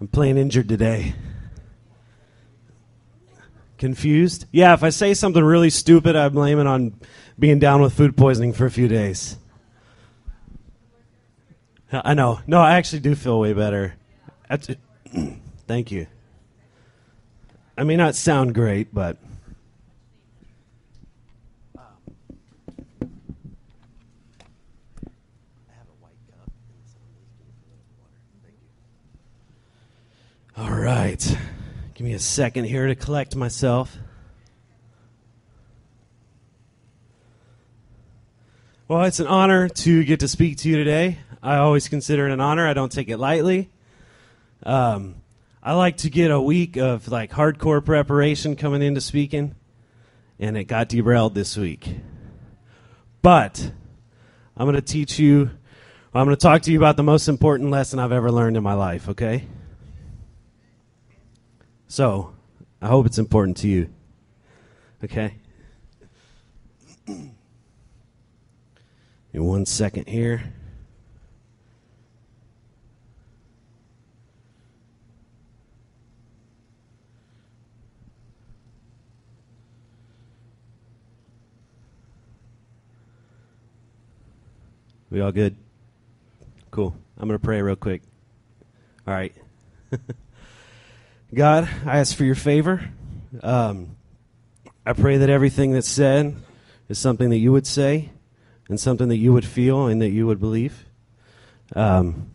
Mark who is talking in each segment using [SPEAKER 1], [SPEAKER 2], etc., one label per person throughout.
[SPEAKER 1] I'm playing injured today. Confused? Yeah, if I say something really stupid, I blame it on being down with food poisoning for a few days. I know. No, I actually do feel way better. Thank you. I may not sound great, but. All right. Give me a second here to collect myself. Well, it's an honor to get to speak to you today. I always consider it an honor. I don't take it lightly. Um, I like to get a week of like hardcore preparation coming into speaking, and it got derailed this week. But I'm going to teach you, I'm going to talk to you about the most important lesson I've ever learned in my life, okay? So, I hope it's important to you. Okay? In one second here. We all good? Cool. I'm going to pray real quick. All right. God, I ask for your favor. Um, I pray that everything that's said is something that you would say and something that you would feel and that you would believe. Um,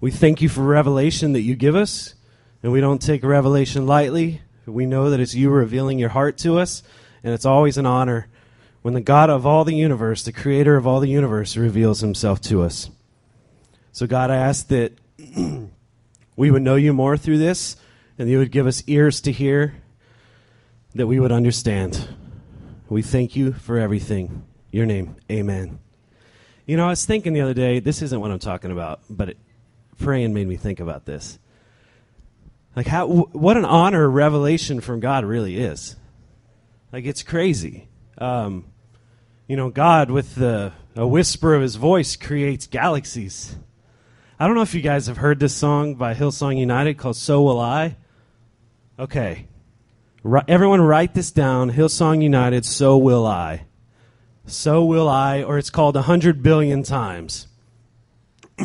[SPEAKER 1] we thank you for revelation that you give us, and we don't take revelation lightly. We know that it's you revealing your heart to us, and it's always an honor when the God of all the universe, the creator of all the universe, reveals himself to us. So, God, I ask that we would know you more through this, and you would give us ears to hear, that we would understand. We thank you for everything. Your name, amen. You know, I was thinking the other day, this isn't what I'm talking about, but it, praying made me think about this. Like, how, what an honor revelation from God really is. Like, it's crazy. Um, you know, God, with the, a whisper of his voice, creates galaxies. I don't know if you guys have heard this song by Hillsong United called So Will I. Okay. everyone write this down Hillsong United, So Will I. So Will I, or it's called a hundred billion times.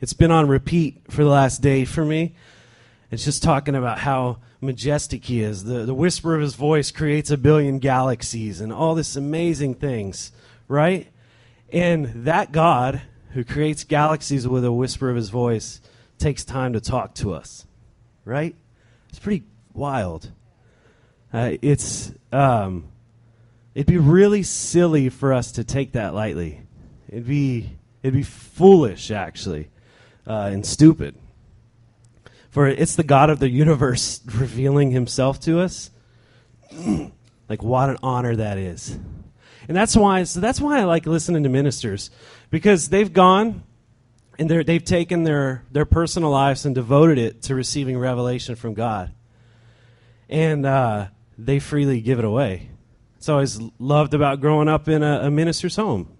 [SPEAKER 1] it's been on repeat for the last day for me. It's just talking about how majestic he is. The, the whisper of his voice creates a billion galaxies and all this amazing things, right? And that God who creates galaxies with a whisper of his voice takes time to talk to us, right? It's pretty wild. Uh, it's um, it'd be really silly for us to take that lightly. It'd be it'd be foolish actually, uh, and stupid. For it's the God of the universe revealing himself to us. like what an honor that is. And that's why so that's why I like listening to ministers because they've gone and they have taken their, their personal lives and devoted it to receiving revelation from God. And uh, they freely give it away. It's always loved about growing up in a, a minister's home.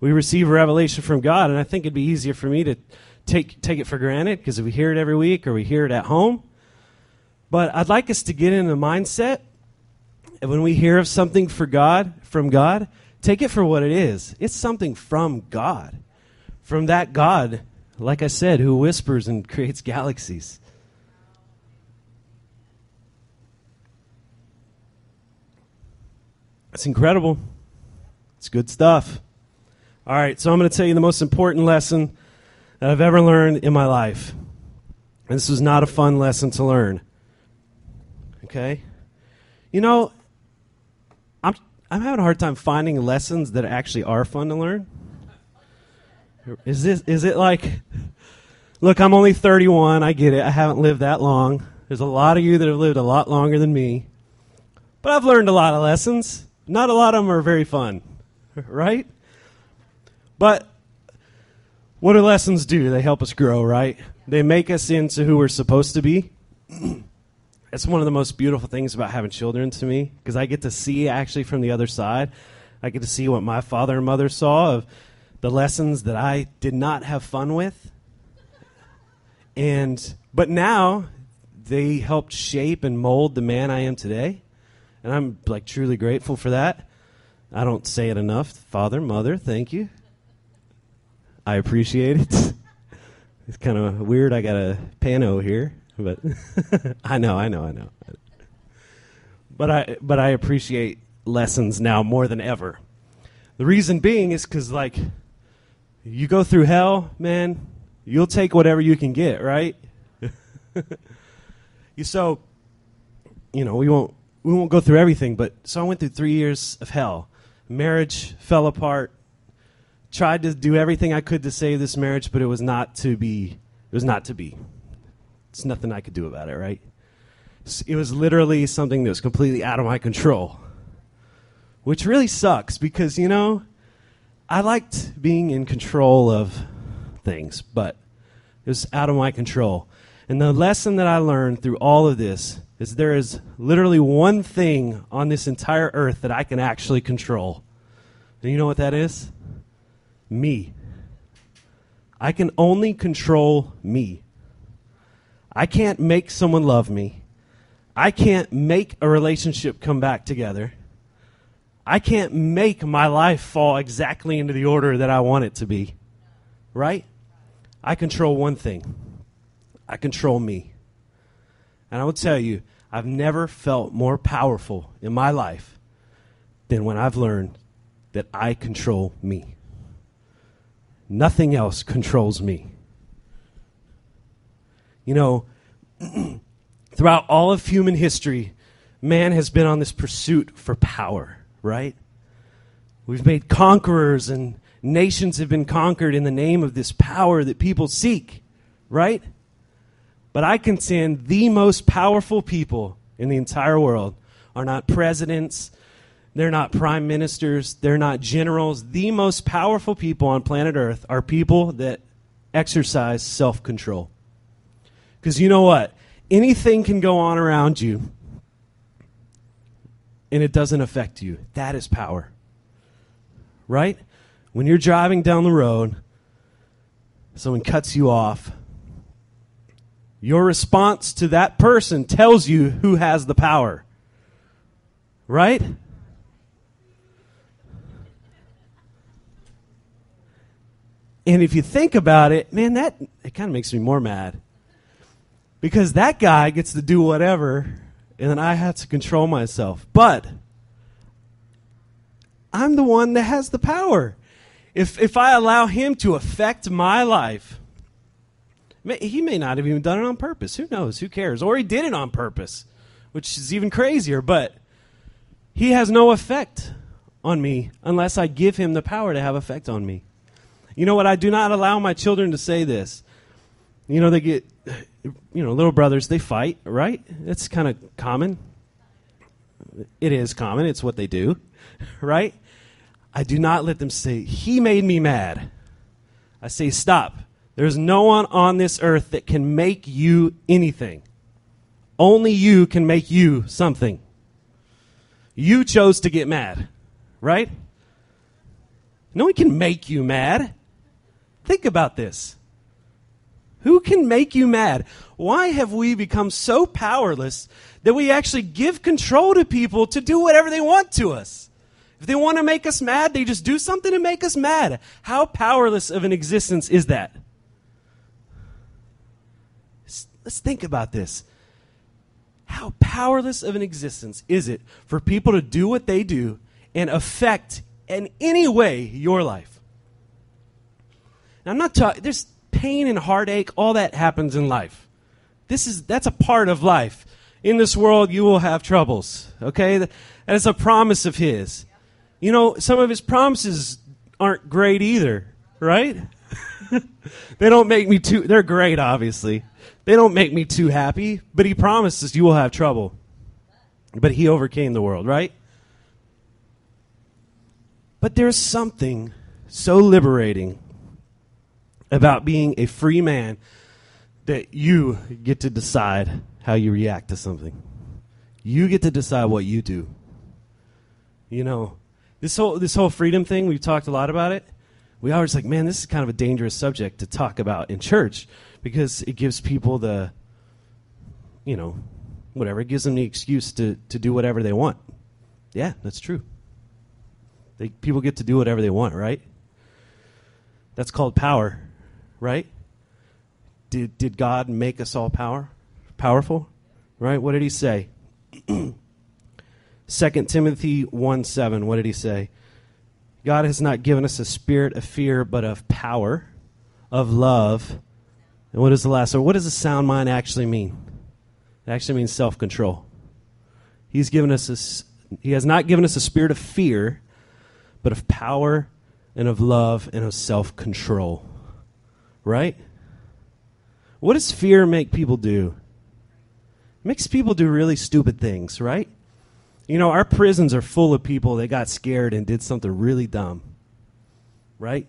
[SPEAKER 1] We receive revelation from God, and I think it'd be easier for me to take take it for granted because we hear it every week or we hear it at home. But I'd like us to get in the mindset when we hear of something for God from God, take it for what it is. It's something from God. From that God, like I said, who whispers and creates galaxies. It's incredible. It's good stuff. All right, so I'm going to tell you the most important lesson that I've ever learned in my life. And this was not a fun lesson to learn. Okay? You know, I'm, having a hard time finding lessons that actually are fun to learn. Is this is it like Look, I'm only 31. I get it. I haven't lived that long. There's a lot of you that have lived a lot longer than me. But I've learned a lot of lessons. Not a lot of them are very fun, right? But what do lessons do? They help us grow, right? They make us into who we're supposed to be. it's one of the most beautiful things about having children to me because I get to see actually from the other side. I get to see what my father and mother saw of the lessons that I did not have fun with. and but now they helped shape and mold the man I am today, and I'm like truly grateful for that. I don't say it enough. Father, mother, thank you. I appreciate it. it's kind of weird. I got a pano here, but I know, I know, I know. But I, but I appreciate lessons now more than ever. The reason being is because, like, you go through hell, man, you'll take whatever you can get, right? you so, you know, we won't we won't go through everything, but so I went through three years of hell. Marriage fell apart. Tried to do everything I could to save this marriage, but it was not to be. It was not to be. It's nothing I could do about it, right? It was literally something that was completely out of my control which really sucks because, you know, I liked being in control of things, but it was out of my control. And the lesson that I learned through all of this is there is literally one thing on this entire earth that I can actually control. And you know what that is? Me. I can only control me. I can't make someone love me. I can't make a relationship come back together. I can't make my life fall exactly into the order that I want it to be. Right? I control one thing I control me. And I will tell you, I've never felt more powerful in my life than when I've learned that I control me. Nothing else controls me. You know, throughout all of human history, man has been on this pursuit for power right? We've made conquerors, and nations have been conquered in the name of this power that people seek, right? But I contend the most powerful people in the entire world are not presidents, they're not prime ministers, they're not generals. The most powerful people on planet Earth are people that exercise self control. Because you know what? Anything can go on around you, and it doesn't affect you. That is power. Right? When you're driving down the road, someone cuts you off. Your response to that person tells you who has the power. Right? And if you think about it, man, that it kind of makes me more mad. Because that guy gets to do whatever and then I have to control myself. But I'm the one that has the power. If, if I allow him to affect my life, he may not have even done it on purpose. Who knows? Who cares? Or he did it on purpose, which is even crazier. But he has no effect on me unless I give him the power to have effect on me. You know what? I do not allow my children to say this. You know, they get you know, little brothers, they fight, right? It's kind of common. It is common. It's what they do, right? I do not let them say, He made me mad. I say, Stop. There's no one on this earth that can make you anything. Only you can make you something. You chose to get mad, right? No one can make you mad. Think about this. Who can make you mad? Why have we become so powerless that we actually give control to people to do whatever they want to us? If they want to make us mad, they just do something to make us mad. How powerless of an existence is that? Let's think about this. How powerless of an existence is it for people to do what they do and affect in any way your life? Now, I'm not talking, there's pain and heartache, all that happens in life. This is that's a part of life. In this world you will have troubles. Okay? That is a promise of his. You know, some of his promises aren't great either, right? they don't make me too they're great obviously. They don't make me too happy, but he promises you will have trouble. But he overcame the world, right? But there's something so liberating about being a free man that you get to decide how you react to something. You get to decide what you do. You know, this whole this whole freedom thing, we've talked a lot about it. we always like, man, this is kind of a dangerous subject to talk about in church because it gives people the, you know, whatever. It gives them the excuse to, to do whatever they want. Yeah, that's true. They, people get to do whatever they want, right? That's called power, right? Did, did God make us all power, powerful? Right? What did he say? 2 Timothy 1 7, what did he say? God has not given us a spirit of fear, but of power, of love. And what is the last word? What does a sound mind actually mean? It actually means self control. He's given us a, he has not given us a spirit of fear, but of power and of love and of self control. Right? What does fear make people do? It makes people do really stupid things, right? You know, our prisons are full of people that got scared and did something really dumb. Right?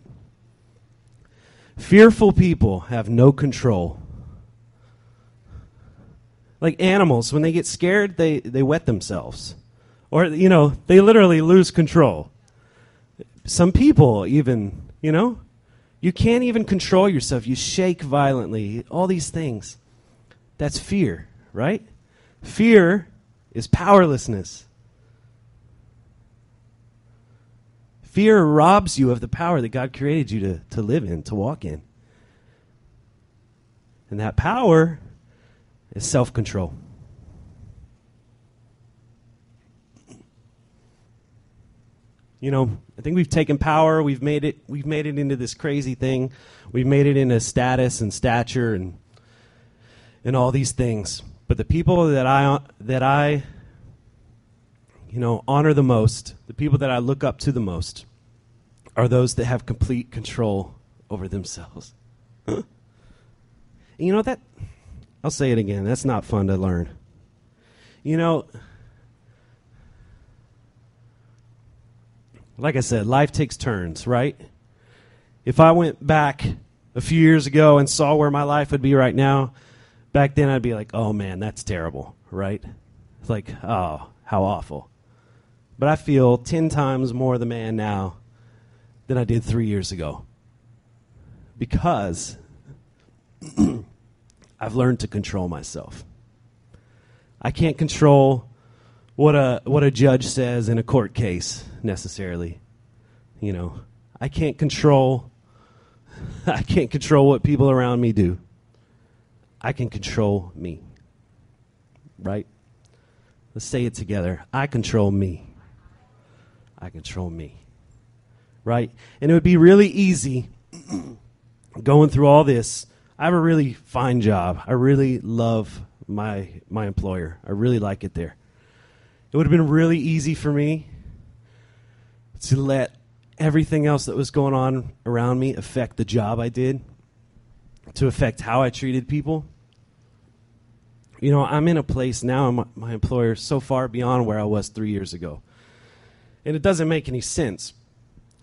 [SPEAKER 1] Fearful people have no control. Like animals, when they get scared, they, they wet themselves. Or, you know, they literally lose control. Some people, even, you know, you can't even control yourself. You shake violently. All these things. That's fear, right? Fear is powerlessness. Fear robs you of the power that God created you to, to live in, to walk in. And that power is self control. You know, I think we've taken power, we've made it we've made it into this crazy thing. We've made it into status and stature and and all these things. But the people that I that I you know, honor the most, the people that I look up to the most are those that have complete control over themselves. you know that I'll say it again. That's not fun to learn. You know, like I said, life takes turns, right? If I went back a few years ago and saw where my life would be right now, back then I'd be like, oh man, that's terrible, right? It's like, oh, how awful. But I feel 10 times more the man now than I did three years ago. Because I've learned to control myself. I can't control what a what a judge says in a court case necessarily. You know, I can't control I can't control what people around me do. I can control me. Right? Let's say it together. I control me. I control me. Right? And it would be really easy going through all this. I have a really fine job. I really love my my employer. I really like it there. It would have been really easy for me to let everything else that was going on around me affect the job I did, to affect how I treated people. You know, I'm in a place now, my, my employer, so far beyond where I was three years ago. And it doesn't make any sense.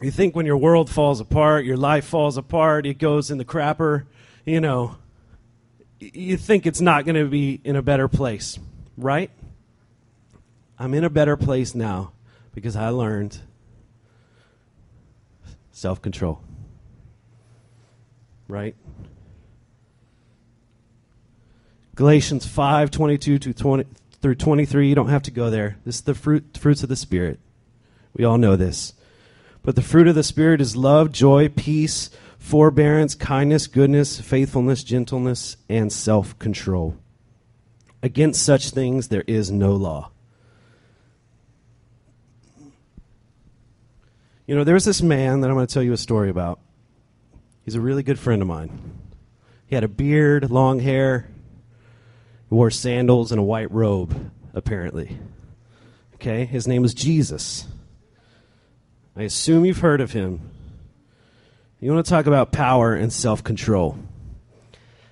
[SPEAKER 1] You think when your world falls apart, your life falls apart, it goes in the crapper, you know, you think it's not going to be in a better place, right? I'm in a better place now because I learned self control. Right? Galatians 5 22 to 20, through 23. You don't have to go there. This is the fruit, fruits of the Spirit. We all know this. But the fruit of the Spirit is love, joy, peace, forbearance, kindness, goodness, faithfulness, gentleness, and self control. Against such things there is no law. You know, there's this man that I'm going to tell you a story about. He's a really good friend of mine. He had a beard, long hair, he wore sandals, and a white robe, apparently. Okay, his name was Jesus. I assume you've heard of him. You want to talk about power and self control.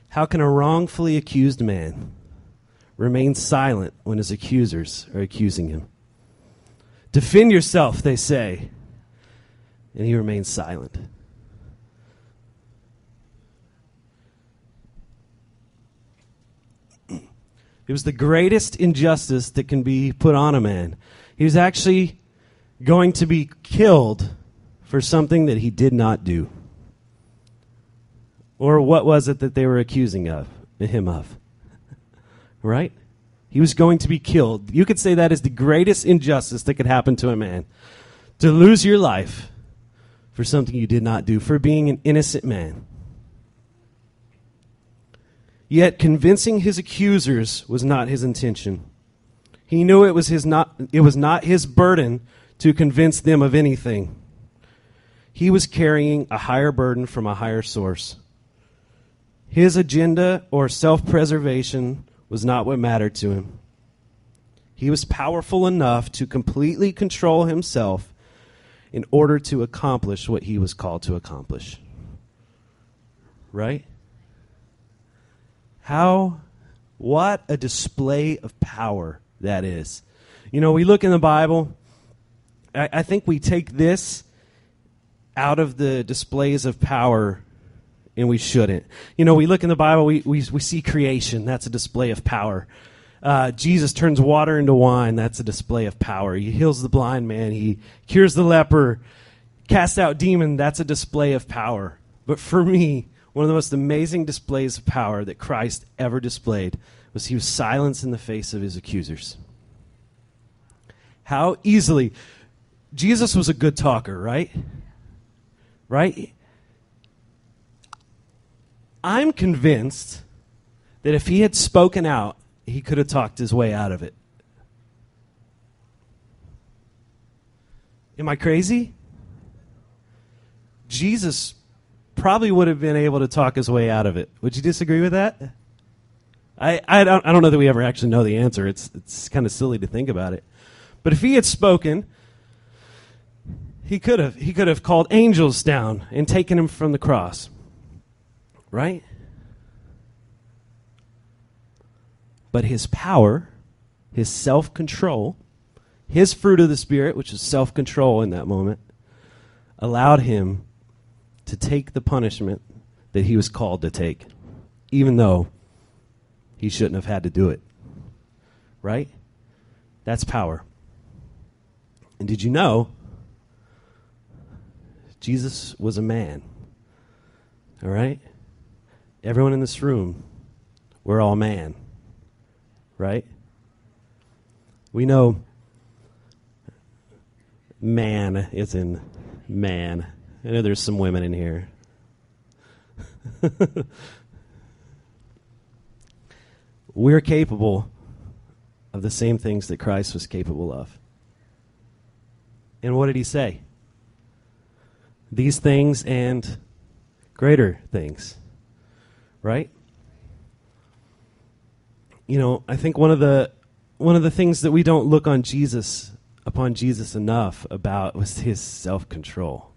[SPEAKER 1] How can a wrongfully accused man remain silent when his accusers are accusing him? Defend yourself, they say and he remained silent. It was the greatest injustice that can be put on a man. He was actually going to be killed for something that he did not do. Or what was it that they were accusing of him of? right? He was going to be killed. You could say that is the greatest injustice that could happen to a man. To lose your life for something you did not do, for being an innocent man. Yet convincing his accusers was not his intention. He knew it was, his not, it was not his burden to convince them of anything. He was carrying a higher burden from a higher source. His agenda or self preservation was not what mattered to him. He was powerful enough to completely control himself in order to accomplish what he was called to accomplish. Right? How, what a display of power that is. You know, we look in the Bible, I, I think we take this out of the displays of power and we shouldn't. You know, we look in the Bible, we, we, we see creation. That's a display of power. Uh, Jesus turns water into wine. That's a display of power. He heals the blind man. He cures the leper, casts out demon. That's a display of power. But for me, one of the most amazing displays of power that Christ ever displayed was he was silenced in the face of his accusers. How easily. Jesus was a good talker, right? Right? I'm convinced that if he had spoken out, he could have talked his way out of it. Am I crazy? Jesus probably would have been able to talk his way out of it. Would you disagree with that? I, I, don't, I don't know that we ever actually know the answer. It's, it's kind of silly to think about it. But if he had spoken, he could have. He could have called angels down and taken him from the cross. Right? But his power, his self control, his fruit of the Spirit, which is self control in that moment, allowed him to take the punishment that he was called to take, even though he shouldn't have had to do it. Right? That's power. And did you know Jesus was a man? All right? Everyone in this room, we're all man. Right? We know man is in man. I know there's some women in here. We're capable of the same things that Christ was capable of. And what did he say? These things and greater things. Right? You know, I think one of the one of the things that we don't look on Jesus upon Jesus enough about was his self-control.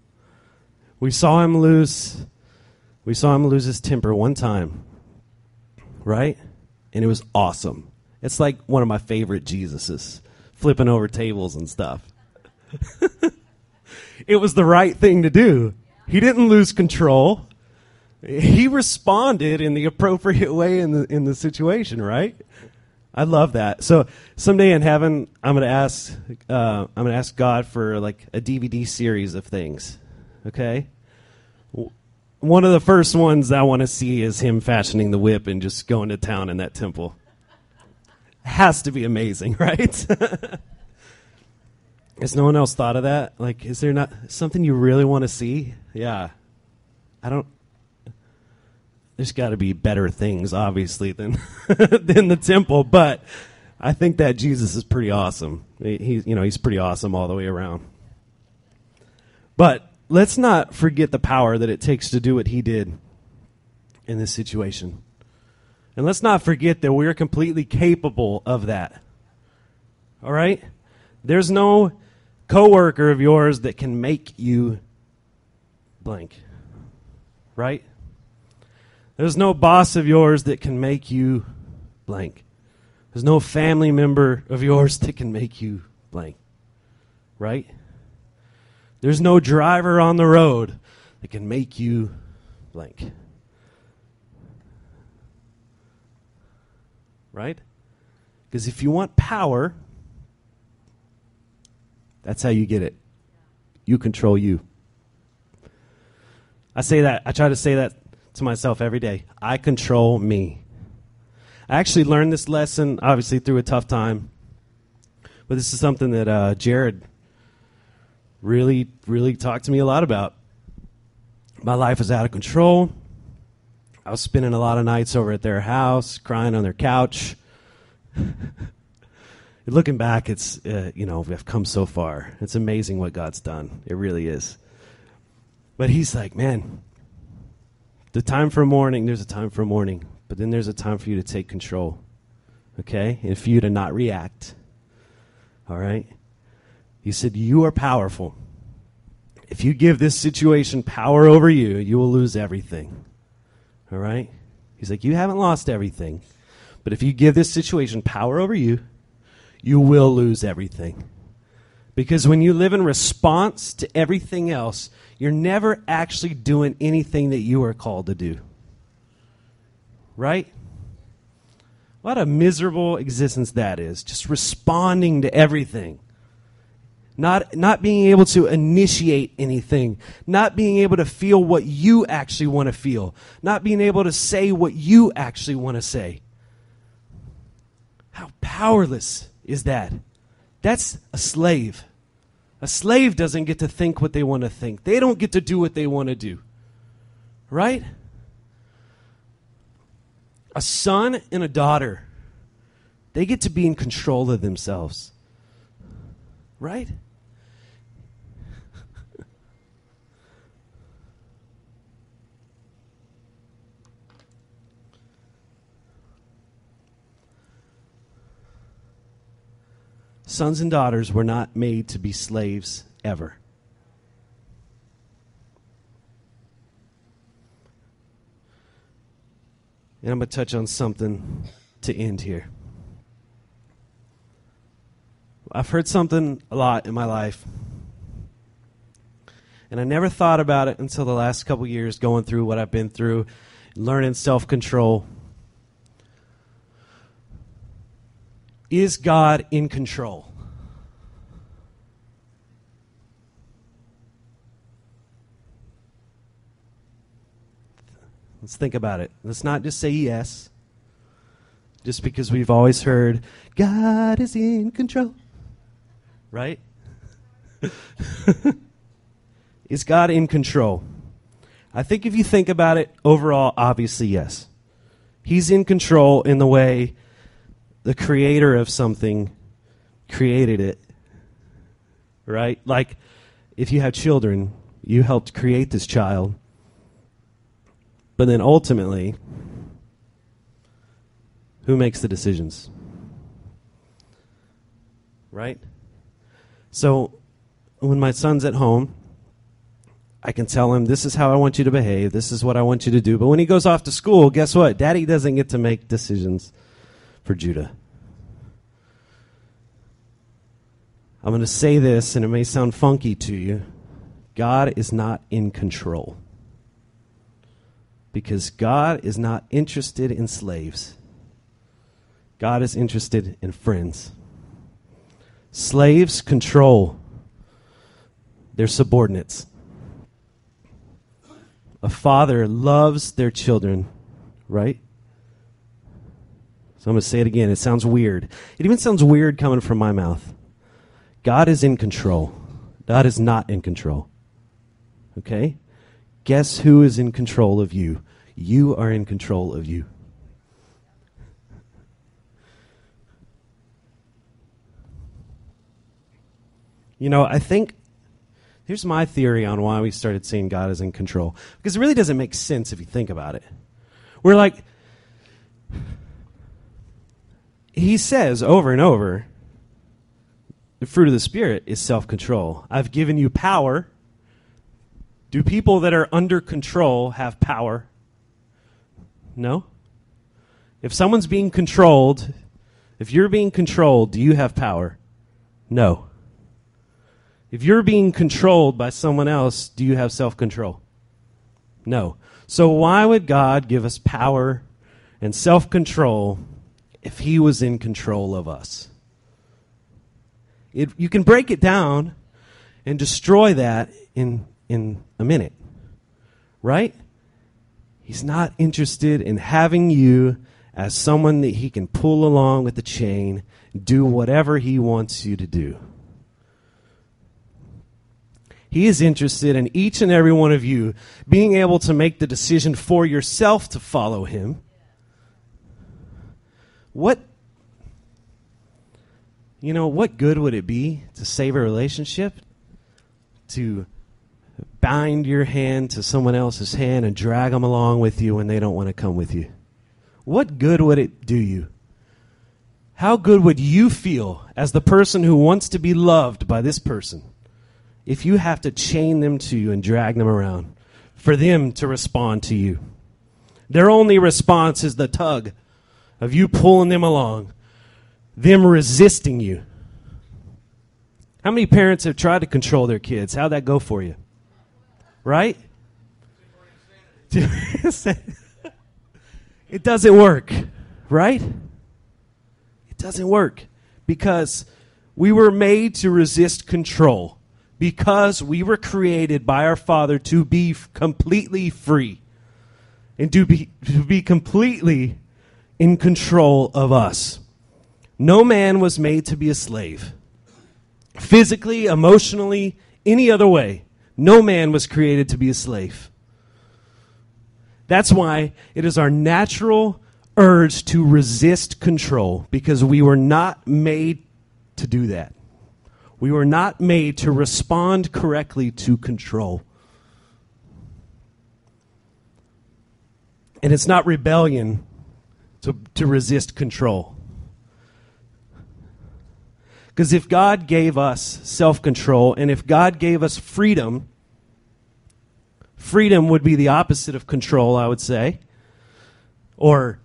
[SPEAKER 1] We saw him lose we saw him lose his temper one time. Right? And it was awesome. It's like one of my favorite Jesuses, flipping over tables and stuff. it was the right thing to do. He didn't lose control. He responded in the appropriate way in the in the situation, right? I love that. So someday in heaven, I'm gonna ask uh, I'm gonna ask God for like a DVD series of things. Okay, one of the first ones I want to see is him fashioning the whip and just going to town in that temple. Has to be amazing, right? Has no one else thought of that? Like, is there not something you really want to see? Yeah. I don't. There's got to be better things, obviously, than than the temple, but I think that Jesus is pretty awesome. He, you know, he's pretty awesome all the way around. But let's not forget the power that it takes to do what he did in this situation. And let's not forget that we're completely capable of that. All right? There's no coworker of yours that can make you blank. Right? There's no boss of yours that can make you blank. There's no family member of yours that can make you blank. Right? There's no driver on the road that can make you blank. Right? Because if you want power, that's how you get it. You control you. I say that, I try to say that to myself every day. I control me. I actually learned this lesson, obviously, through a tough time. But this is something that uh, Jared really, really talked to me a lot about. My life was out of control. I was spending a lot of nights over at their house, crying on their couch. Looking back, it's, uh, you know, we've come so far. It's amazing what God's done. It really is. But he's like, man, the time for mourning, there's a time for mourning, but then there's a time for you to take control, okay? And for you to not react, all right? He said, You are powerful. If you give this situation power over you, you will lose everything, all right? He's like, You haven't lost everything, but if you give this situation power over you, you will lose everything. Because when you live in response to everything else, you're never actually doing anything that you are called to do. Right? What a miserable existence that is. Just responding to everything. Not, not being able to initiate anything. Not being able to feel what you actually want to feel. Not being able to say what you actually want to say. How powerless is that? That's a slave. A slave doesn't get to think what they want to think. They don't get to do what they want to do. Right? A son and a daughter, they get to be in control of themselves. Right? Sons and daughters were not made to be slaves ever. And I'm going to touch on something to end here. I've heard something a lot in my life. And I never thought about it until the last couple years going through what I've been through, learning self control. Is God in control? Let's think about it. Let's not just say yes, just because we've always heard, God is in control. Right? is God in control? I think if you think about it, overall, obviously, yes. He's in control in the way the creator of something created it. Right? Like if you have children, you helped create this child. But then ultimately, who makes the decisions? Right? So when my son's at home, I can tell him, this is how I want you to behave, this is what I want you to do. But when he goes off to school, guess what? Daddy doesn't get to make decisions for Judah. I'm going to say this, and it may sound funky to you. God is not in control. Because God is not interested in slaves, God is interested in friends. Slaves control their subordinates. A father loves their children, right? So I'm going to say it again. It sounds weird. It even sounds weird coming from my mouth. God is in control. God is not in control. Okay? Guess who is in control of you? You are in control of you. You know, I think here's my theory on why we started seeing God is in control. Because it really doesn't make sense if you think about it. We're like, he says over and over the fruit of the Spirit is self control. I've given you power. Do people that are under control have power? No. If someone's being controlled, if you're being controlled, do you have power? No. If you're being controlled by someone else, do you have self control? No. So why would God give us power and self control if He was in control of us? It, you can break it down and destroy that in, in a minute. Right? He's not interested in having you as someone that he can pull along with the chain, do whatever he wants you to do. He is interested in each and every one of you being able to make the decision for yourself to follow him. What you know, what good would it be to save a relationship? To bind your hand to someone else's hand and drag them along with you when they don't want to come with you? What good would it do you? How good would you feel as the person who wants to be loved by this person if you have to chain them to you and drag them around for them to respond to you? Their only response is the tug of you pulling them along, them resisting you. How many parents have tried to control their kids? How'd that go for you? Right? it doesn't work, right? It doesn't work because we were made to resist control because we were created by our Father to be completely free and to be, to be completely in control of us. No man was made to be a slave. Physically, emotionally, any other way, no man was created to be a slave. That's why it is our natural urge to resist control because we were not made to do that. We were not made to respond correctly to control. And it's not rebellion to, to resist control. Because if God gave us self control and if God gave us freedom, freedom would be the opposite of control, I would say. Or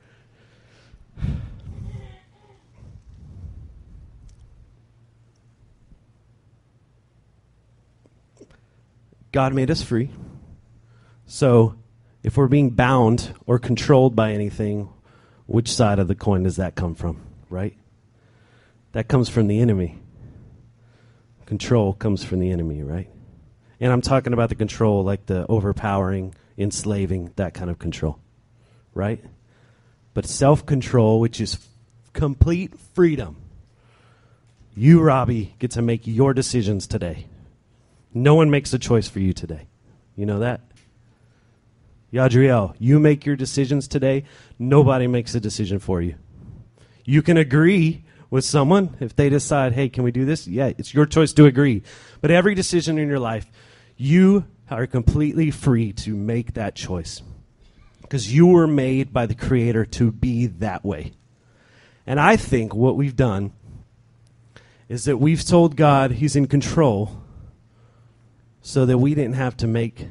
[SPEAKER 1] God made us free. So if we're being bound or controlled by anything, which side of the coin does that come from, right? That comes from the enemy. Control comes from the enemy, right? And I'm talking about the control like the overpowering, enslaving, that kind of control, right? But self control, which is complete freedom. You, Robbie, get to make your decisions today. No one makes a choice for you today. You know that? Yadriel, you make your decisions today. Nobody makes a decision for you. You can agree with someone if they decide, hey, can we do this? Yeah, it's your choice to agree. But every decision in your life, you are completely free to make that choice. Because you were made by the Creator to be that way. And I think what we've done is that we've told God He's in control so that we didn't have to make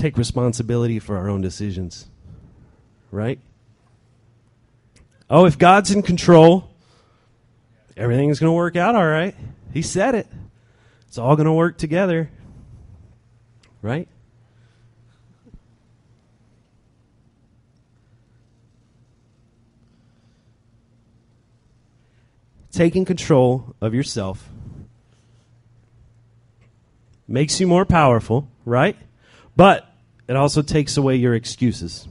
[SPEAKER 1] take responsibility for our own decisions. Right? Oh, if God's in control, everything's going to work out all right. He said it. It's all going to work together. Right? Taking control of yourself makes you more powerful, right? But it also takes away your excuses.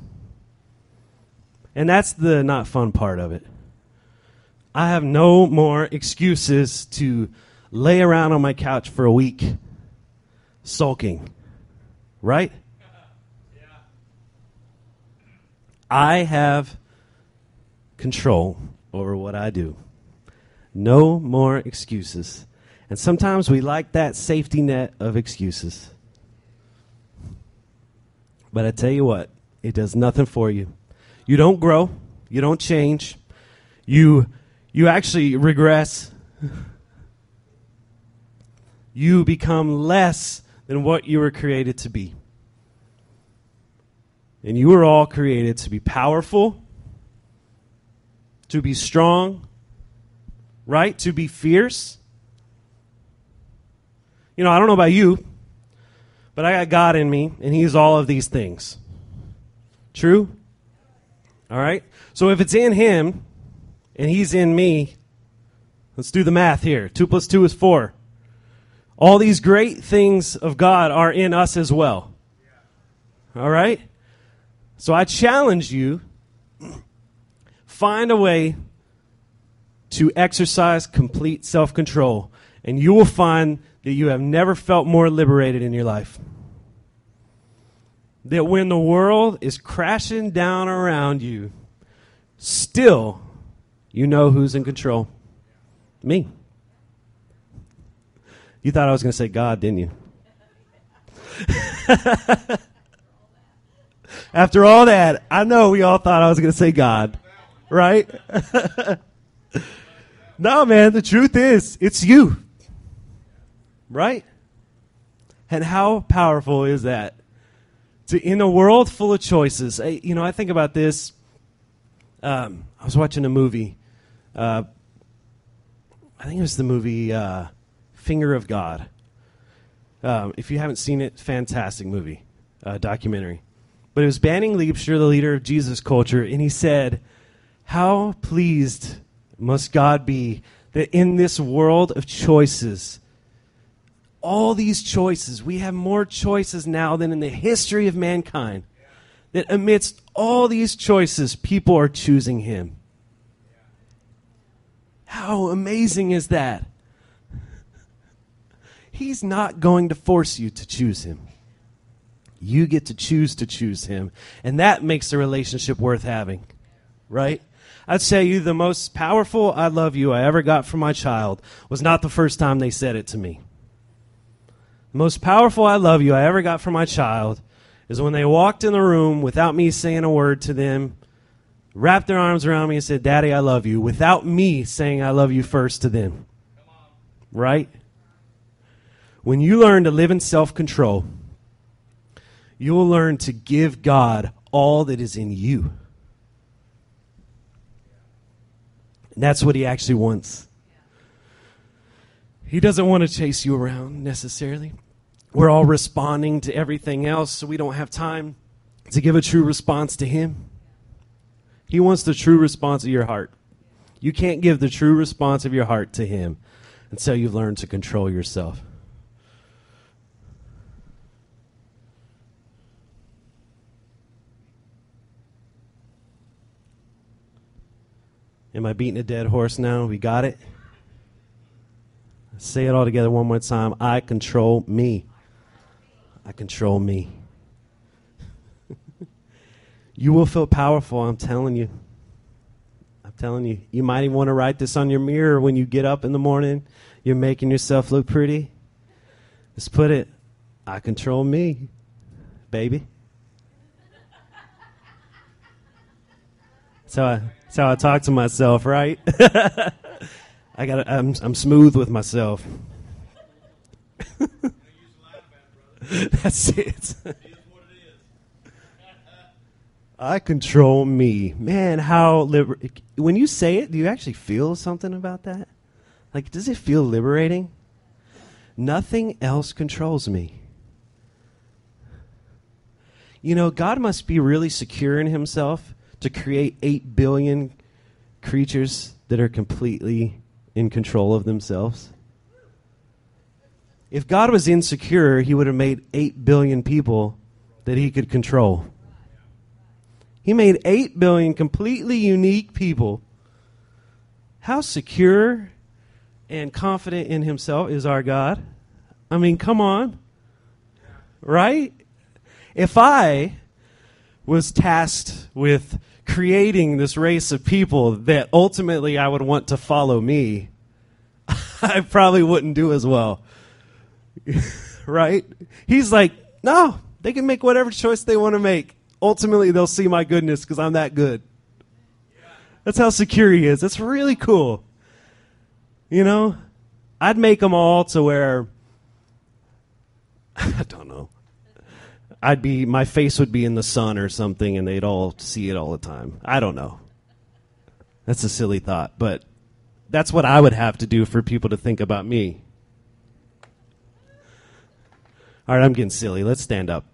[SPEAKER 1] And that's the not fun part of it. I have no more excuses to lay around on my couch for a week sulking. Right? Yeah. I have control over what I do. No more excuses. And sometimes we like that safety net of excuses. But I tell you what, it does nothing for you. You don't grow, you don't change. You you actually regress. You become less than what you were created to be. And you were all created to be powerful, to be strong, right? To be fierce. You know, I don't know about you, but I got God in me, and He's all of these things. True? All right? So if it's in Him, and He's in me, let's do the math here. 2 plus 2 is 4. All these great things of God are in us as well. All right? So I challenge you find a way to exercise complete self control, and you will find that you have never felt more liberated in your life. That when the world is crashing down around you, still you know who's in control. Me. You thought I was going to say God, didn't you? After all that, I know we all thought I was going to say God, right? no, man, the truth is, it's you, right? And how powerful is that? To, in a world full of choices, I, you know, I think about this. Um, I was watching a movie. Uh, I think it was the movie uh, Finger of God. Um, if you haven't seen it, fantastic movie, uh, documentary. But it was Banning Liebscher, the leader of Jesus culture, and he said, How pleased must God be that in this world of choices, all these choices, we have more choices now than in the history of mankind. That amidst all these choices, people are choosing Him. How amazing is that? He's not going to force you to choose Him. You get to choose to choose him. And that makes the relationship worth having, right? I'd say you the most powerful I love you I ever got from my child was not the first time they said it to me. The most powerful I love you I ever got from my child is when they walked in the room without me saying a word to them, wrapped their arms around me and said, Daddy, I love you, without me saying I love you first to them. Right? When you learn to live in self control, you will learn to give God all that is in you. And that's what He actually wants. He doesn't want to chase you around necessarily. We're all responding to everything else, so we don't have time to give a true response to Him. He wants the true response of your heart. You can't give the true response of your heart to Him until you've learned to control yourself. Am I beating a dead horse now? We got it? Say it all together one more time. I control me. I control me. you will feel powerful, I'm telling you. I'm telling you. You might even want to write this on your mirror when you get up in the morning. You're making yourself look pretty. Just put it I control me, baby. So I that's how I talk to myself, right? I got I'm I'm smooth with myself. That's it. I control me. Man, how liber- when you say it, do you actually feel something about that? Like does it feel liberating? Nothing else controls me. You know, God must be really secure in himself to create 8 billion creatures that are completely in control of themselves? If God was insecure, he would have made 8 billion people that he could control. He made 8 billion completely unique people. How secure and confident in himself is our God? I mean, come on. Right? If I was tasked with creating this race of people that ultimately I would want to follow me, I probably wouldn't do as well. right? He's like, no, they can make whatever choice they want to make. Ultimately, they'll see my goodness because I'm that good. That's how secure he is. That's really cool. You know, I'd make them all to where I don't know. I'd be my face would be in the sun or something, and they'd all see it all the time. I don't know. That's a silly thought, but that's what I would have to do for people to think about me. All right, I'm getting silly. Let's stand up.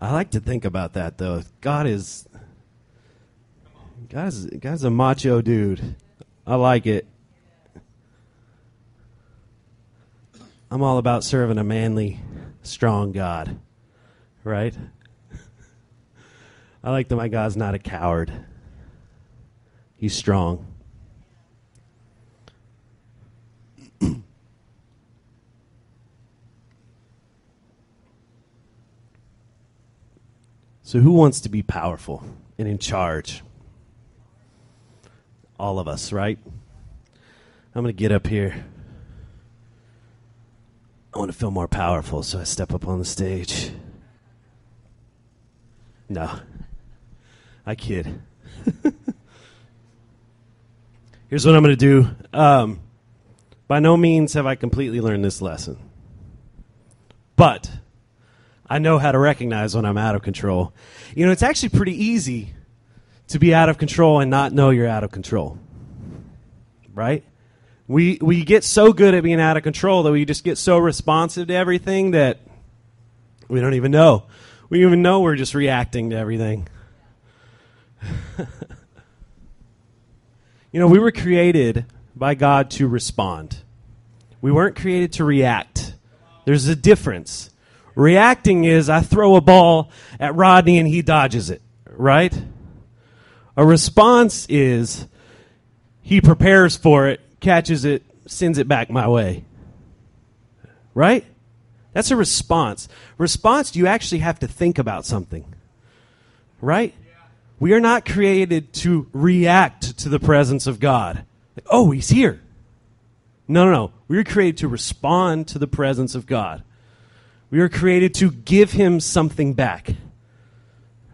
[SPEAKER 1] I like to think about that though. God is God is God's a macho dude. I like it. I'm all about serving a manly, strong God, right? I like that my God's not a coward, He's strong. so, who wants to be powerful and in charge? All of us, right? I'm going to get up here. I want to feel more powerful, so I step up on the stage. No, I kid. Here's what I'm going to do. Um, by no means have I completely learned this lesson, but I know how to recognize when I'm out of control. You know, it's actually pretty easy to be out of control and not know you're out of control, right? We, we get so good at being out of control that we just get so responsive to everything that we don't even know. We even know we're just reacting to everything. you know, we were created by God to respond. We weren't created to react. There's a difference. Reacting is I throw a ball at Rodney and he dodges it, right? A response is he prepares for it catches it, sends it back my way. Right? That's a response. Response, you actually have to think about something. Right? We are not created to react to the presence of God. Like, oh, he's here. No, no, no. We are created to respond to the presence of God. We are created to give him something back.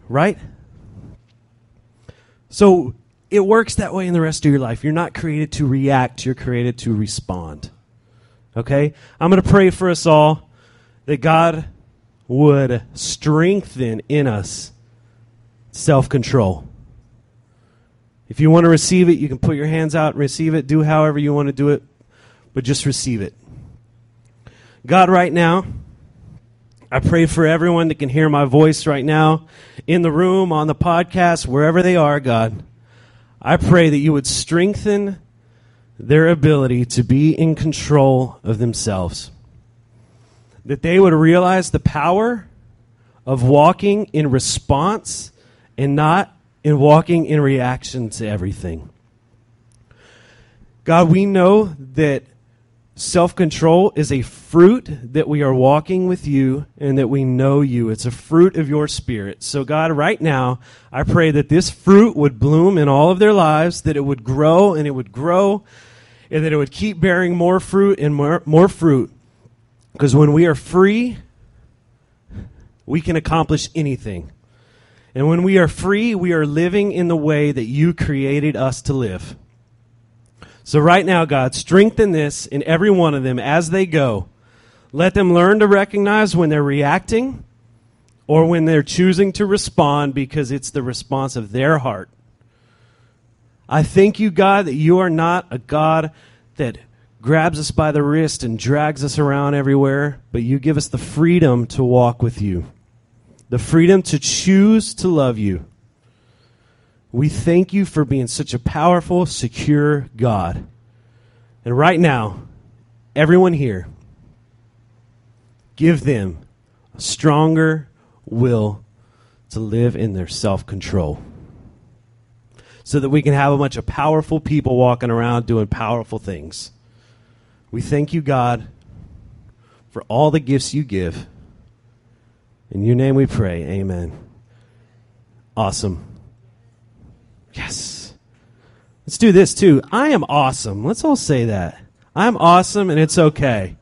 [SPEAKER 1] Right? So it works that way in the rest of your life. You're not created to react, you're created to respond. Okay? I'm going to pray for us all that God would strengthen in us self control. If you want to receive it, you can put your hands out and receive it. Do however you want to do it, but just receive it. God, right now, I pray for everyone that can hear my voice right now in the room, on the podcast, wherever they are, God. I pray that you would strengthen their ability to be in control of themselves. That they would realize the power of walking in response and not in walking in reaction to everything. God, we know that Self control is a fruit that we are walking with you and that we know you. It's a fruit of your spirit. So, God, right now, I pray that this fruit would bloom in all of their lives, that it would grow and it would grow, and that it would keep bearing more fruit and more, more fruit. Because when we are free, we can accomplish anything. And when we are free, we are living in the way that you created us to live. So, right now, God, strengthen this in every one of them as they go. Let them learn to recognize when they're reacting or when they're choosing to respond because it's the response of their heart. I thank you, God, that you are not a God that grabs us by the wrist and drags us around everywhere, but you give us the freedom to walk with you, the freedom to choose to love you. We thank you for being such a powerful, secure God. And right now, everyone here, give them a stronger will to live in their self control. So that we can have a bunch of powerful people walking around doing powerful things. We thank you, God, for all the gifts you give. In your name we pray. Amen. Awesome. Yes. Let's do this too. I am awesome. Let's all say that. I'm awesome and it's okay.